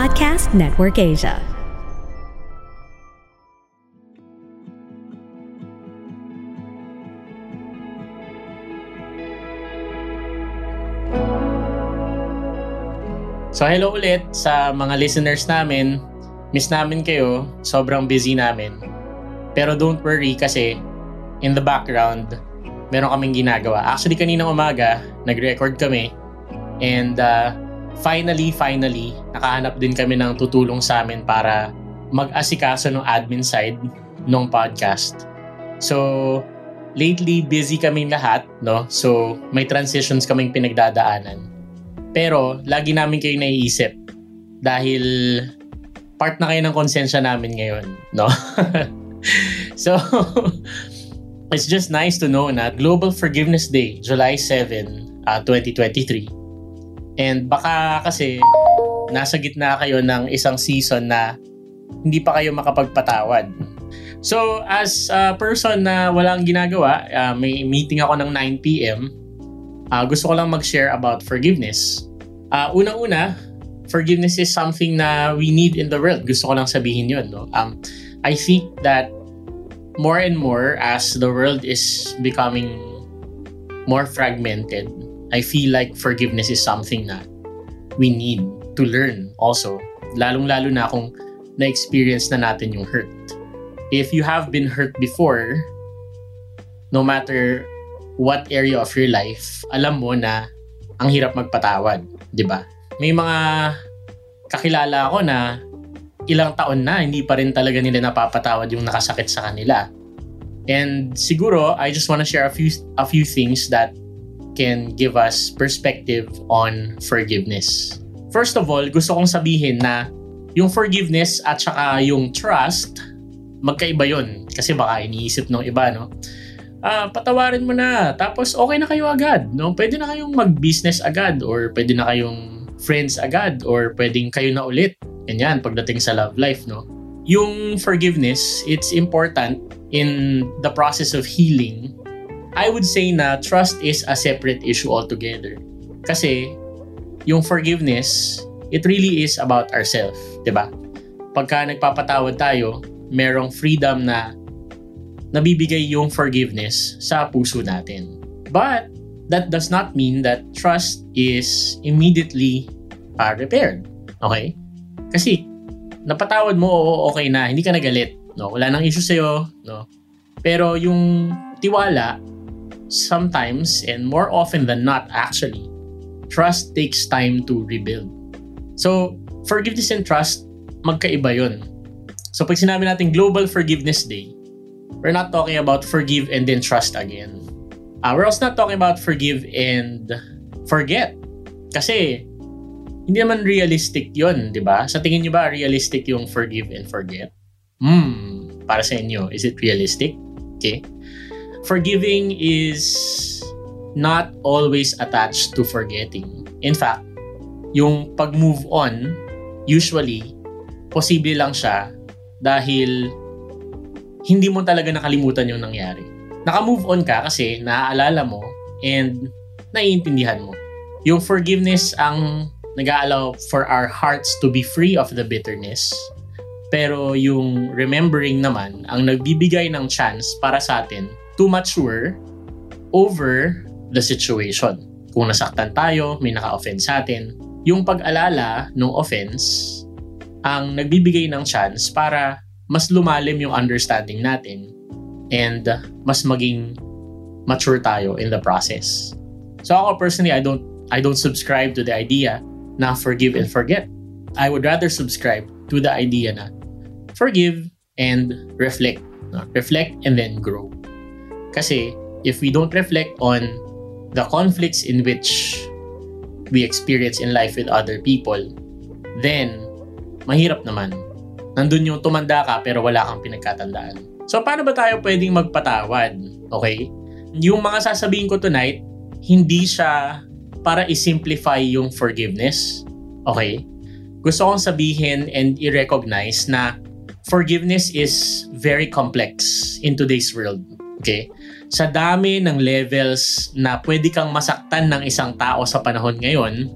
Podcast Network Asia. So hello ulit sa mga listeners namin. Miss namin kayo. Sobrang busy namin. Pero don't worry kasi in the background, meron kaming ginagawa. Actually, kaninang umaga, nag-record kami. And uh, finally, finally, nakahanap din kami ng tutulong sa amin para mag-asikaso ng admin side ng podcast. So, lately, busy kaming lahat, no? So, may transitions kaming pinagdadaanan. Pero, lagi namin kayo naiisip dahil part na kayo ng konsensya namin ngayon, no? so, it's just nice to know na Global Forgiveness Day, July 7, uh, 2023. And baka kasi nasa gitna kayo ng isang season na hindi pa kayo makapagpatawad. So, as a person na walang ginagawa, uh, may meeting ako ng 9pm, uh, gusto ko lang mag-share about forgiveness. Uh, unang-una, forgiveness is something na we need in the world. Gusto ko lang sabihin yun. No? Um, I think that more and more as the world is becoming more fragmented, I feel like forgiveness is something na we need to learn also. Lalong-lalo na kung na-experience na natin yung hurt. If you have been hurt before, no matter what area of your life, alam mo na ang hirap magpatawad, 'di ba? May mga kakilala ako na ilang taon na hindi pa rin talaga nila napapatawad yung nakasakit sa kanila. And siguro I just want to share a few a few things that can give us perspective on forgiveness. First of all, gusto kong sabihin na yung forgiveness at saka yung trust magkaiba yon kasi baka iniisip ng iba no ah, patawarin mo na tapos okay na kayo agad no pwede na kayong mag-business agad or pwede na kayong friends agad or pwedeng kayo na ulit Ganyan, pagdating sa love life, no? Yung forgiveness, it's important in the process of healing. I would say na trust is a separate issue altogether. Kasi, yung forgiveness, it really is about ourselves, di ba? Pagka nagpapatawad tayo, merong freedom na nabibigay yung forgiveness sa puso natin. But, that does not mean that trust is immediately uh, repaired. Okay? Kasi, napatawad mo, oo, okay na, hindi ka nagalit. No? Wala nang issue sa'yo. No? Pero yung tiwala, sometimes, and more often than not actually, trust takes time to rebuild. So, forgiveness and trust, magkaiba yun. So, pag sinabi natin Global Forgiveness Day, we're not talking about forgive and then trust again. Uh, we're also not talking about forgive and forget. Kasi, hindi naman realistic yon di ba? Sa tingin niyo ba realistic yung forgive and forget? Hmm, para sa inyo, is it realistic? Okay. Forgiving is not always attached to forgetting. In fact, yung pag-move on, usually, posible lang siya dahil hindi mo talaga nakalimutan yung nangyari. Naka-move on ka kasi naaalala mo and naiintindihan mo. Yung forgiveness ang nag-allow for our hearts to be free of the bitterness. Pero yung remembering naman ang nagbibigay ng chance para sa atin to mature over the situation. Kung nasaktan tayo, may naka-offend sa atin, yung pag-alala ng offense ang nagbibigay ng chance para mas lumalim yung understanding natin and mas maging mature tayo in the process. So ako personally, I don't I don't subscribe to the idea na forgive and forget. I would rather subscribe to the idea na forgive and reflect. Reflect and then grow. Kasi if we don't reflect on the conflicts in which we experience in life with other people, then mahirap naman. Nandun yung tumanda ka pero wala kang pinagkatandaan. So paano ba tayo pwedeng magpatawad? Okay? Yung mga sasabihin ko tonight, hindi siya para i-simplify yung forgiveness. Okay? Gusto kong sabihin and i-recognize na forgiveness is very complex in today's world. Okay? Sa dami ng levels na pwede kang masaktan ng isang tao sa panahon ngayon,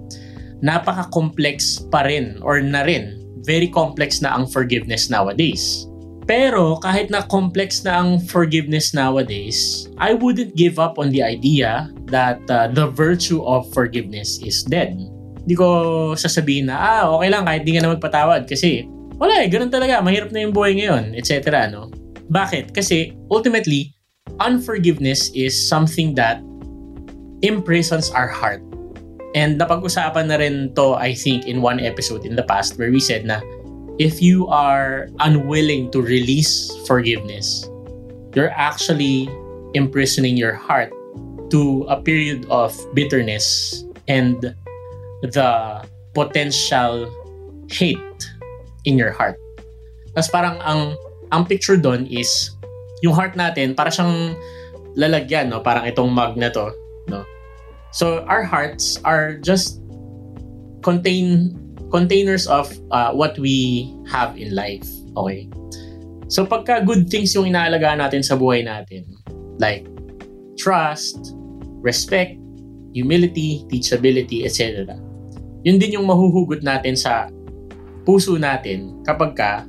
napaka-complex pa rin or na rin. Very complex na ang forgiveness nowadays. Pero kahit na complex na ang forgiveness nowadays, I wouldn't give up on the idea that uh, the virtue of forgiveness is dead. Hindi ko sasabihin na, ah, okay lang kahit di ka na magpatawad kasi wala eh, ganun talaga, mahirap na yung buhay ngayon, etc. No? Bakit? Kasi ultimately, unforgiveness is something that imprisons our heart. And napag-usapan na rin to, I think, in one episode in the past where we said na if you are unwilling to release forgiveness, you're actually imprisoning your heart to a period of bitterness and the potential hate in your heart. Tapos parang ang ang picture doon is yung heart natin para siyang lalagyan no parang itong mug na to no so our hearts are just contain containers of uh, what we have in life. Okay? So pagka good things yung inaalagaan natin sa buhay natin, like trust, respect, humility, teachability, etc. Yun din yung mahuhugot natin sa puso natin kapag ka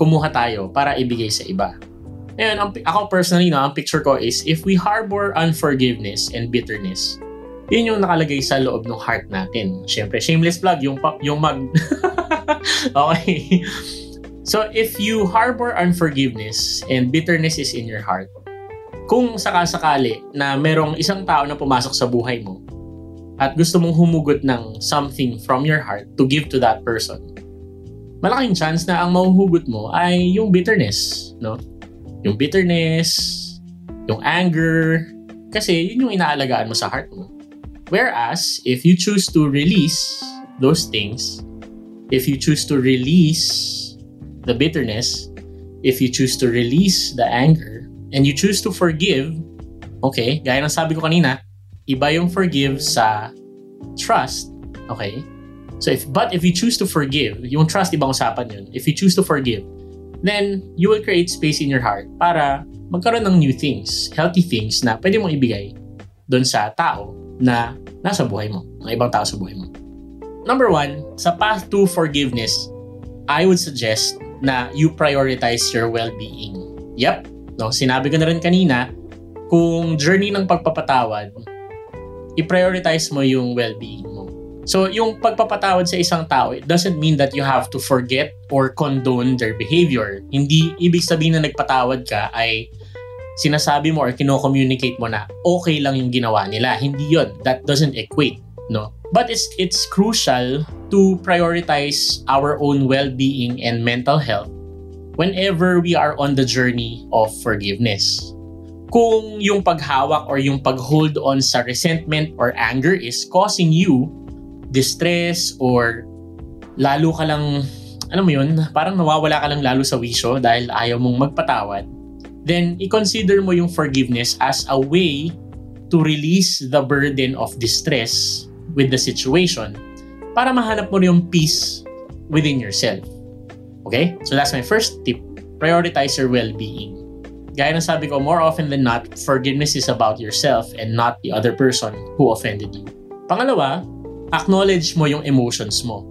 kumuha tayo para ibigay sa iba. Ngayon, ang, ako personally, no, ang picture ko is if we harbor unforgiveness and bitterness, yun yung nakalagay sa loob ng heart natin. Siyempre, shameless plug, yung, yung mag... okay. So, if you harbor unforgiveness and bitterness is in your heart, kung sakasakali na merong isang tao na pumasok sa buhay mo at gusto mong humugot ng something from your heart to give to that person, malaking chance na ang mahuhugot mo ay yung bitterness, no? Yung bitterness, yung anger, kasi yun yung inaalagaan mo sa heart mo. Whereas, if you choose to release those things, if you choose to release the bitterness, if you choose to release the anger, and you choose to forgive, okay, gaya ng sabi ko kanina, iba yung forgive sa trust, okay? So if but if you choose to forgive, yung trust ibang usapan yun. If you choose to forgive, then you will create space in your heart para magkaroon ng new things, healthy things na pwede mong ibigay doon sa tao na nasa buhay mo, ng ibang tao sa buhay mo. Number one, sa path to forgiveness, I would suggest na you prioritize your well-being. Yep, no, sinabi ko na rin kanina, kung journey ng pagpapatawad, i-prioritize mo yung well-being mo. So, yung pagpapatawad sa isang tao, it doesn't mean that you have to forget or condone their behavior. Hindi ibig sabihin na nagpatawad ka ay sinasabi mo or kino-communicate mo na okay lang yung ginawa nila. Hindi yon That doesn't equate, no? But it's it's crucial to prioritize our own well-being and mental health whenever we are on the journey of forgiveness. Kung yung paghawak or yung pag-hold on sa resentment or anger is causing you distress or lalo ka lang, alam mo yun, parang nawawala ka lang lalo sa wisyo dahil ayaw mong magpatawad, then i-consider mo yung forgiveness as a way to release the burden of distress with the situation para mahanap mo yung peace within yourself. Okay? So that's my first tip. Prioritize your well-being. Gaya ng sabi ko, more often than not, forgiveness is about yourself and not the other person who offended you. Pangalawa, acknowledge mo yung emotions mo.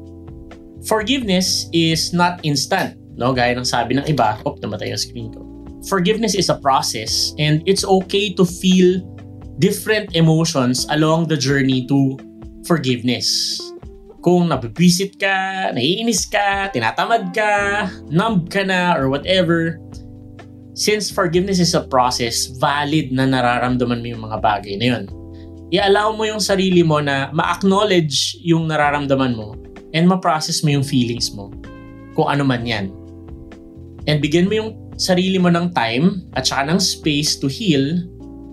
Forgiveness is not instant, no? Gaya ng sabi ng iba, op, namatay yung screen ko forgiveness is a process and it's okay to feel different emotions along the journey to forgiveness. Kung nabibwisit ka, naiinis ka, tinatamad ka, numb ka na, or whatever, since forgiveness is a process, valid na nararamdaman mo yung mga bagay na yun. I-allow mo yung sarili mo na ma-acknowledge yung nararamdaman mo and ma-process mo yung feelings mo kung ano man yan. And bigyan mo yung sarili mo ng time at saka ng space to heal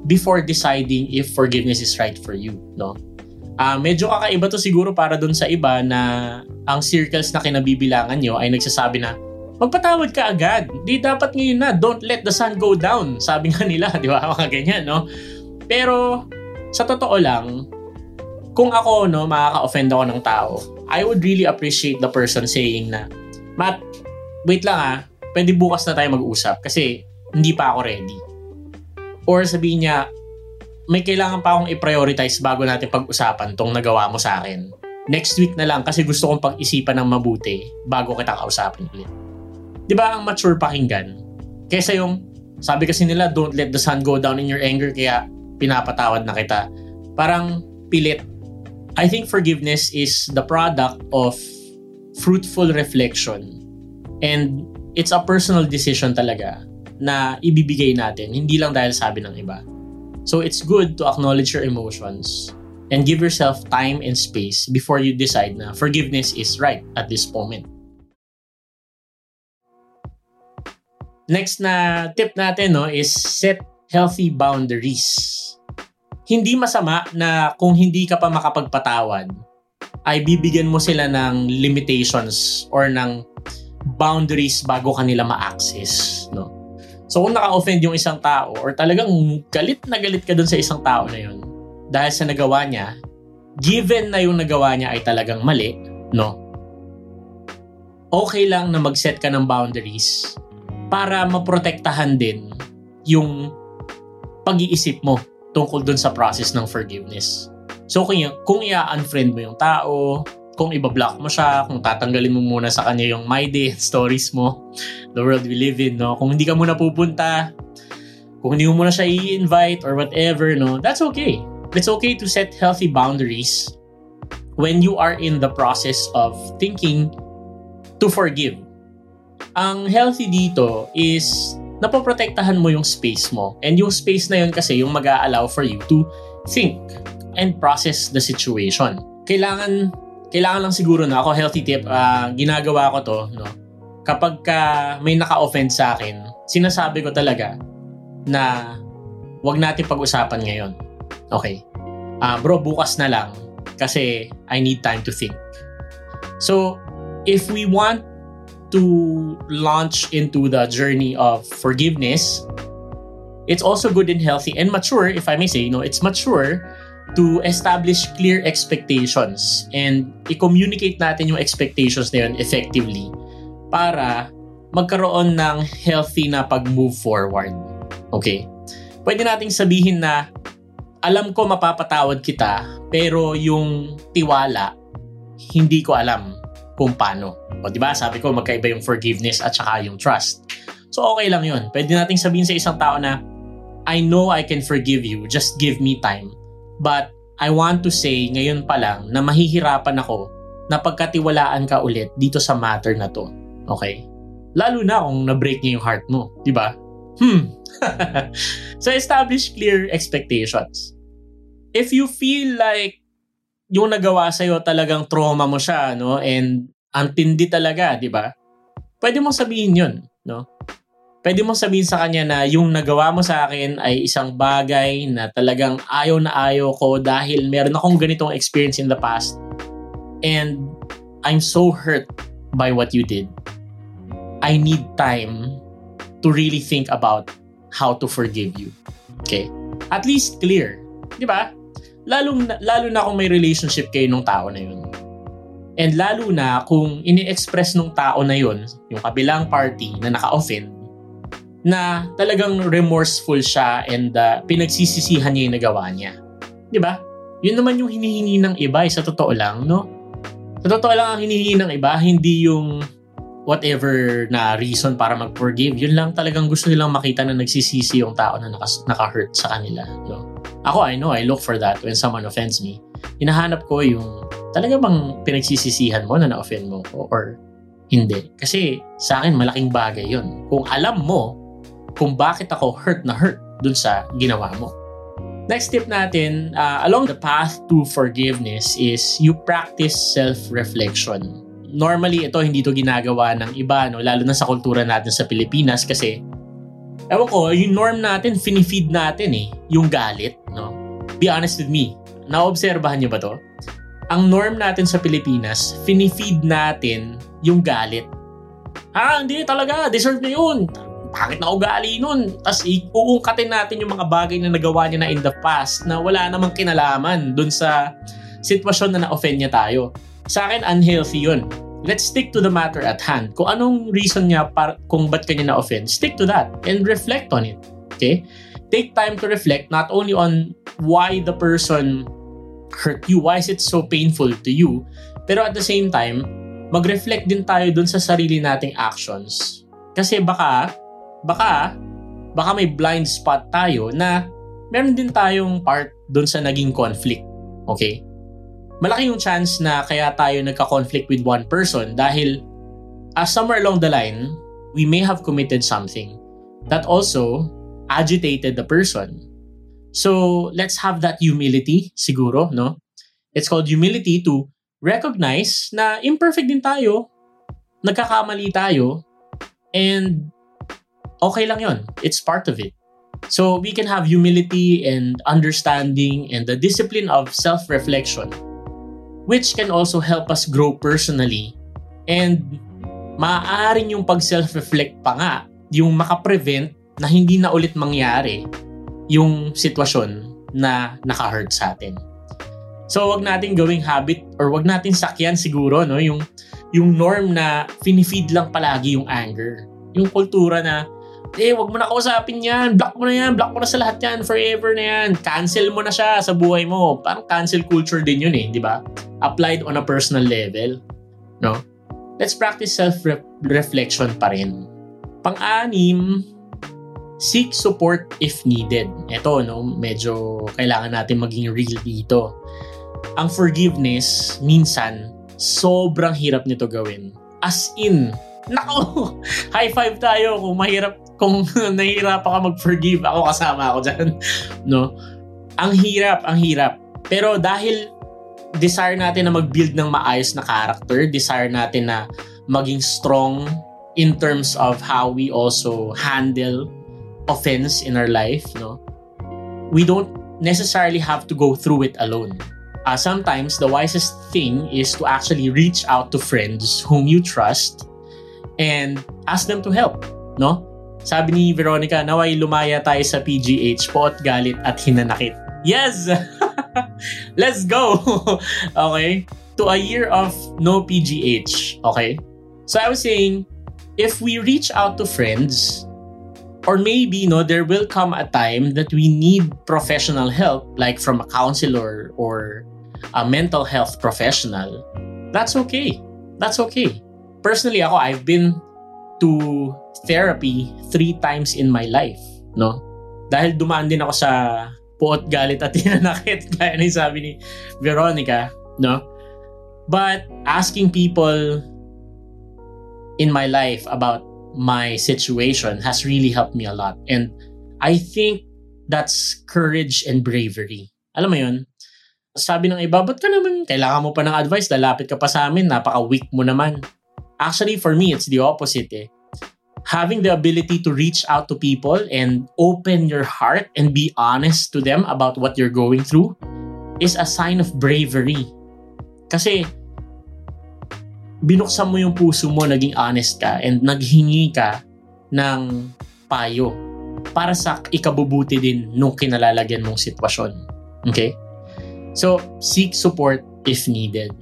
before deciding if forgiveness is right for you, no? Uh, medyo kakaiba to siguro para dun sa iba na ang circles na kinabibilangan nyo ay nagsasabi na magpatawad ka agad. Di dapat ngayon na, don't let the sun go down. Sabi nga nila, di ba? Mga ganyan, no? Pero, sa totoo lang, kung ako, no, makaka-offend ako ng tao, I would really appreciate the person saying na, Matt, wait lang ah, pwede bukas na tayo mag-usap kasi hindi pa ako ready. Or sabihin niya, may kailangan pa akong i-prioritize bago natin pag-usapan tong nagawa mo sa akin. next week na lang kasi gusto kong pag-isipan ng mabuti bago kita kausapin ulit. Di ba ang mature pakinggan? Kesa yung, sabi kasi nila, don't let the sun go down in your anger kaya pinapatawad na kita. Parang pilit. I think forgiveness is the product of fruitful reflection. And it's a personal decision talaga na ibibigay natin, hindi lang dahil sabi ng iba. So it's good to acknowledge your emotions and give yourself time and space before you decide na forgiveness is right at this moment. Next na tip natin no is set healthy boundaries. Hindi masama na kung hindi ka pa makapagpatawad, ay bibigyan mo sila ng limitations or ng boundaries bago kanila ma-access, no? So kung naka-offend yung isang tao or talagang galit na galit ka dun sa isang tao na yun dahil sa nagawa niya, given na yung nagawa niya ay talagang mali, no? Okay lang na mag-set ka ng boundaries para maprotektahan din yung pag-iisip mo tungkol dun sa process ng forgiveness. So kung, kung i-unfriend mo yung tao, kung ibablock mo siya, kung tatanggalin mo muna sa kanya yung my day stories mo, the world we live in, no? Kung hindi ka muna pupunta, kung hindi mo muna siya i-invite or whatever, no? That's okay. It's okay to set healthy boundaries when you are in the process of thinking to forgive. Ang healthy dito is napoprotektahan mo yung space mo. And yung space na yun kasi yung mag allow for you to think and process the situation. Kailangan kailangan lang siguro na ako healthy tip uh, ginagawa ko to no kapag ka may naka-offend sa akin sinasabi ko talaga na wag natin pag-usapan ngayon okay uh, bro bukas na lang kasi I need time to think so if we want to launch into the journey of forgiveness it's also good and healthy and mature if I may say you know it's mature to establish clear expectations and i-communicate natin yung expectations na yun effectively para magkaroon ng healthy na pag-move forward. Okay? Pwede nating sabihin na alam ko mapapatawad kita pero yung tiwala hindi ko alam kung paano. O di ba? Sabi ko magkaiba yung forgiveness at saka yung trust. So okay lang 'yun. Pwede nating sabihin sa isang tao na I know I can forgive you, just give me time. But I want to say ngayon pa lang na mahihirapan ako na pagkatiwalaan ka ulit dito sa matter na to. Okay? Lalo na kung na-break niya yung heart mo. Di ba? Hmm. so establish clear expectations. If you feel like yung nagawa sa'yo talagang trauma mo siya, no? And ang tindi talaga, di ba? Pwede mong sabihin yun, no? pwede mo sabihin sa kanya na yung nagawa mo sa akin ay isang bagay na talagang ayaw na ayaw ko dahil meron akong ganitong experience in the past and I'm so hurt by what you did. I need time to really think about how to forgive you. Okay? At least clear. Di ba? Lalo, lalo na kung may relationship kayo nung tao na yun. And lalo na kung ini-express nung tao na yun, yung kabilang party na naka-offend, na talagang remorseful siya and uh, pinagsisisihan niya yung nagawa niya. ba? Yun naman yung hinihingi ng iba, eh, sa totoo lang, no? Sa totoo lang ang hinihingi ng iba, hindi yung whatever na reason para mag-forgive. Yun lang talagang gusto nilang makita na nagsisisi yung tao na naka- naka-hurt sa kanila, no? Ako, I know, I look for that when someone offends me. Hinahanap ko yung talaga bang pinagsisisihan mo na na-offend mo ko or hindi. Kasi sa akin, malaking bagay yun. Kung alam mo kung bakit ako hurt na hurt dun sa ginawa mo. Next tip natin, uh, along the path to forgiveness is you practice self-reflection. Normally, ito hindi to ginagawa ng iba, no? lalo na sa kultura natin sa Pilipinas kasi ewan ko, yung norm natin, finifeed natin eh, yung galit. No? Be honest with me, naobserbahan niyo ba to? Ang norm natin sa Pilipinas, finifeed natin yung galit. Ah, hindi talaga, deserve niya yun pangit na ugali nun. Tapos iuungkatin natin yung mga bagay na nagawa niya na in the past na wala namang kinalaman dun sa sitwasyon na na-offend niya tayo. Sa akin, unhealthy yun. Let's stick to the matter at hand. Kung anong reason niya para, kung ba't kanya na-offend, stick to that and reflect on it. Okay? Take time to reflect not only on why the person hurt you? Why is it so painful to you? Pero at the same time, mag-reflect din tayo dun sa sarili nating actions. Kasi baka, baka, baka may blind spot tayo na meron din tayong part dun sa naging conflict. Okay? Malaki yung chance na kaya tayo nagka-conflict with one person dahil as somewhere along the line, we may have committed something that also agitated the person. So, let's have that humility, siguro, no? It's called humility to recognize na imperfect din tayo, nagkakamali tayo, and okay lang yon. It's part of it. So we can have humility and understanding and the discipline of self-reflection, which can also help us grow personally. And maaaring yung pag-self-reflect pa nga, yung makaprevent na hindi na ulit mangyari yung sitwasyon na naka-hurt sa atin. So wag nating gawing habit or wag natin sakyan siguro no yung yung norm na finifeed lang palagi yung anger. Yung kultura na eh wag mo na kausapin yan, block mo na yan, block mo na sa lahat yan, forever na yan. Cancel mo na siya sa buhay mo. Parang cancel culture din yun eh, di ba? Applied on a personal level. No? Let's practice self-reflection pa rin. Pang-anim, seek support if needed. Ito, no, medyo kailangan natin maging real dito ang forgiveness, minsan, sobrang hirap nito gawin. As in, nako, high five tayo kung mahirap, kung nahihirapan ka mag-forgive, ako kasama ako dyan. No? Ang hirap, ang hirap. Pero dahil desire natin na mag-build ng maayos na character, desire natin na maging strong in terms of how we also handle offense in our life, no? We don't necessarily have to go through it alone uh, sometimes the wisest thing is to actually reach out to friends whom you trust and ask them to help, no? Sabi ni Veronica, naway lumaya tayo sa PGH, poot galit at hinanakit. Yes! Let's go! okay? To a year of no PGH, okay? So I was saying, if we reach out to friends, or maybe no, there will come a time that we need professional help, like from a counselor or a mental health professional, that's okay. That's okay. Personally, ako, I've been to therapy three times in my life, no? Dahil dumaan din ako sa puot galit at tinanakit, gaya na sabi ni Veronica, no? But asking people in my life about my situation has really helped me a lot. And I think that's courage and bravery. Alam mo yun? sabi ng iba, ba't ka naman, kailangan mo pa ng advice, lalapit ka pa sa amin, napaka-weak mo naman. Actually, for me, it's the opposite eh. Having the ability to reach out to people and open your heart and be honest to them about what you're going through is a sign of bravery. Kasi, binuksan mo yung puso mo, naging honest ka, and naghingi ka ng payo para sa ikabubuti din nung kinalalagyan mong sitwasyon. Okay? So, seek support if needed.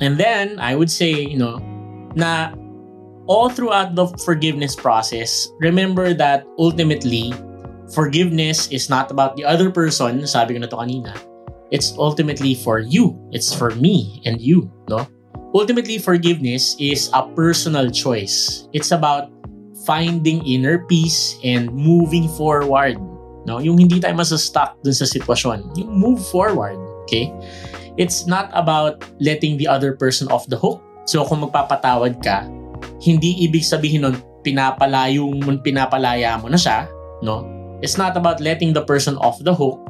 And then, I would say, you know, na all throughout the forgiveness process, remember that ultimately, forgiveness is not about the other person, sabi ko na to kanina. It's ultimately for you. It's for me and you, no? Ultimately, forgiveness is a personal choice. It's about finding inner peace and moving forward No? Yung hindi tayo masa-stuck dun sa sitwasyon. Yung move forward. Okay? It's not about letting the other person off the hook. So kung magpapatawad ka, hindi ibig sabihin nun pinapalayo mo, pinapalaya mo na siya. No? It's not about letting the person off the hook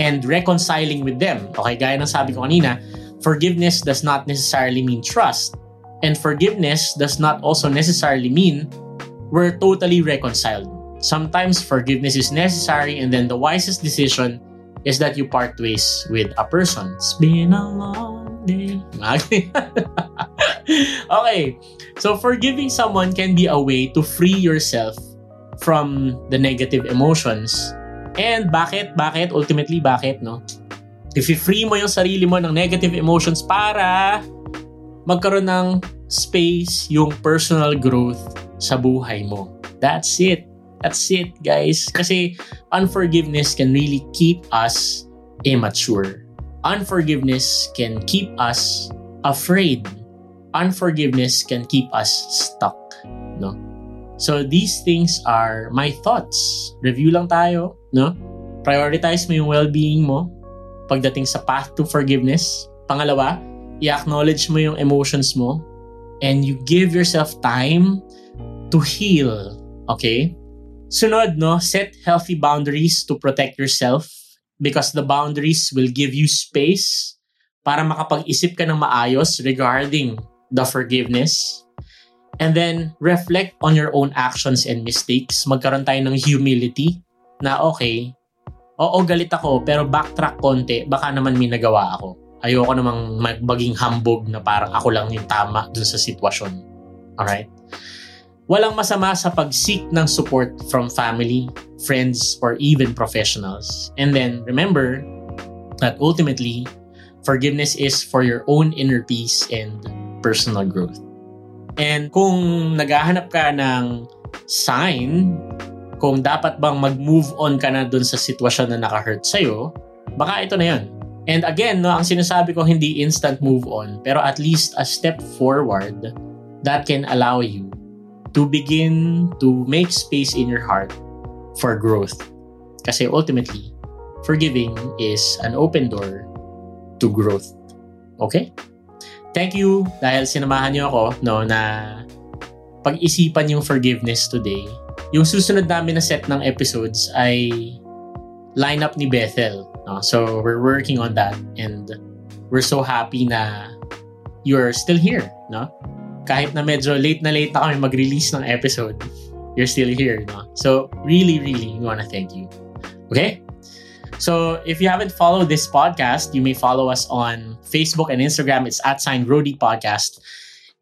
and reconciling with them. Okay, gaya ng sabi ko kanina, forgiveness does not necessarily mean trust. And forgiveness does not also necessarily mean we're totally reconciled. Sometimes forgiveness is necessary and then the wisest decision is that you part ways with a person. It's been a long day. okay. So forgiving someone can be a way to free yourself from the negative emotions. And bakit? Bakit? Ultimately, bakit, no? If you free mo yung sarili mo ng negative emotions para magkaroon ng space yung personal growth sa buhay mo. That's it. That's it, guys. Kasi unforgiveness can really keep us immature. unforgiveness can keep us afraid. Unforgiveness can keep us stuck, no? So these things are my thoughts. Review lang tayo, no? Prioritize mo yung well-being mo pagdating sa path to forgiveness. Pangalawa, i-acknowledge mo yung emotions mo and you give yourself time to heal. Okay? Sunod, no? Set healthy boundaries to protect yourself because the boundaries will give you space para makapag-isip ka ng maayos regarding the forgiveness. And then, reflect on your own actions and mistakes. Magkaroon tayo ng humility na okay, oo galit ako pero backtrack konti, baka naman may nagawa ako. Ayoko namang maging hambog na parang ako lang yung tama dun sa sitwasyon. Alright? Walang masama sa pag-seek ng support from family, friends, or even professionals. And then, remember that ultimately, forgiveness is for your own inner peace and personal growth. And kung naghahanap ka ng sign kung dapat bang mag-move on ka na dun sa sitwasyon na naka-hurt sa'yo, baka ito na yun. And again, no, ang sinasabi ko hindi instant move on, pero at least a step forward that can allow you to begin to make space in your heart for growth. Kasi ultimately, forgiving is an open door to growth. Okay? thank you dahil sinamahan niyo ako no na pag-isipan yung forgiveness today. Yung susunod namin na set ng episodes ay lineup ni Bethel. No? So we're working on that and we're so happy na you're still here, no? Kahit na medyo late na late na kami mag-release ng episode, you're still here, no? So really, really, we want to thank you. Okay? So if you haven't followed this podcast, you may follow us on Facebook and Instagram. It's at sign Rody Podcast.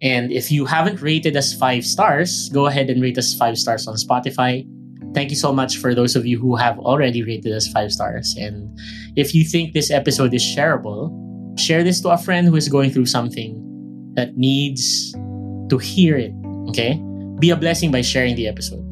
And if you haven't rated us five stars, go ahead and rate us five stars on Spotify. Thank you so much for those of you who have already rated us five stars. And if you think this episode is shareable, share this to a friend who is going through something that needs to hear it. Okay? Be a blessing by sharing the episode.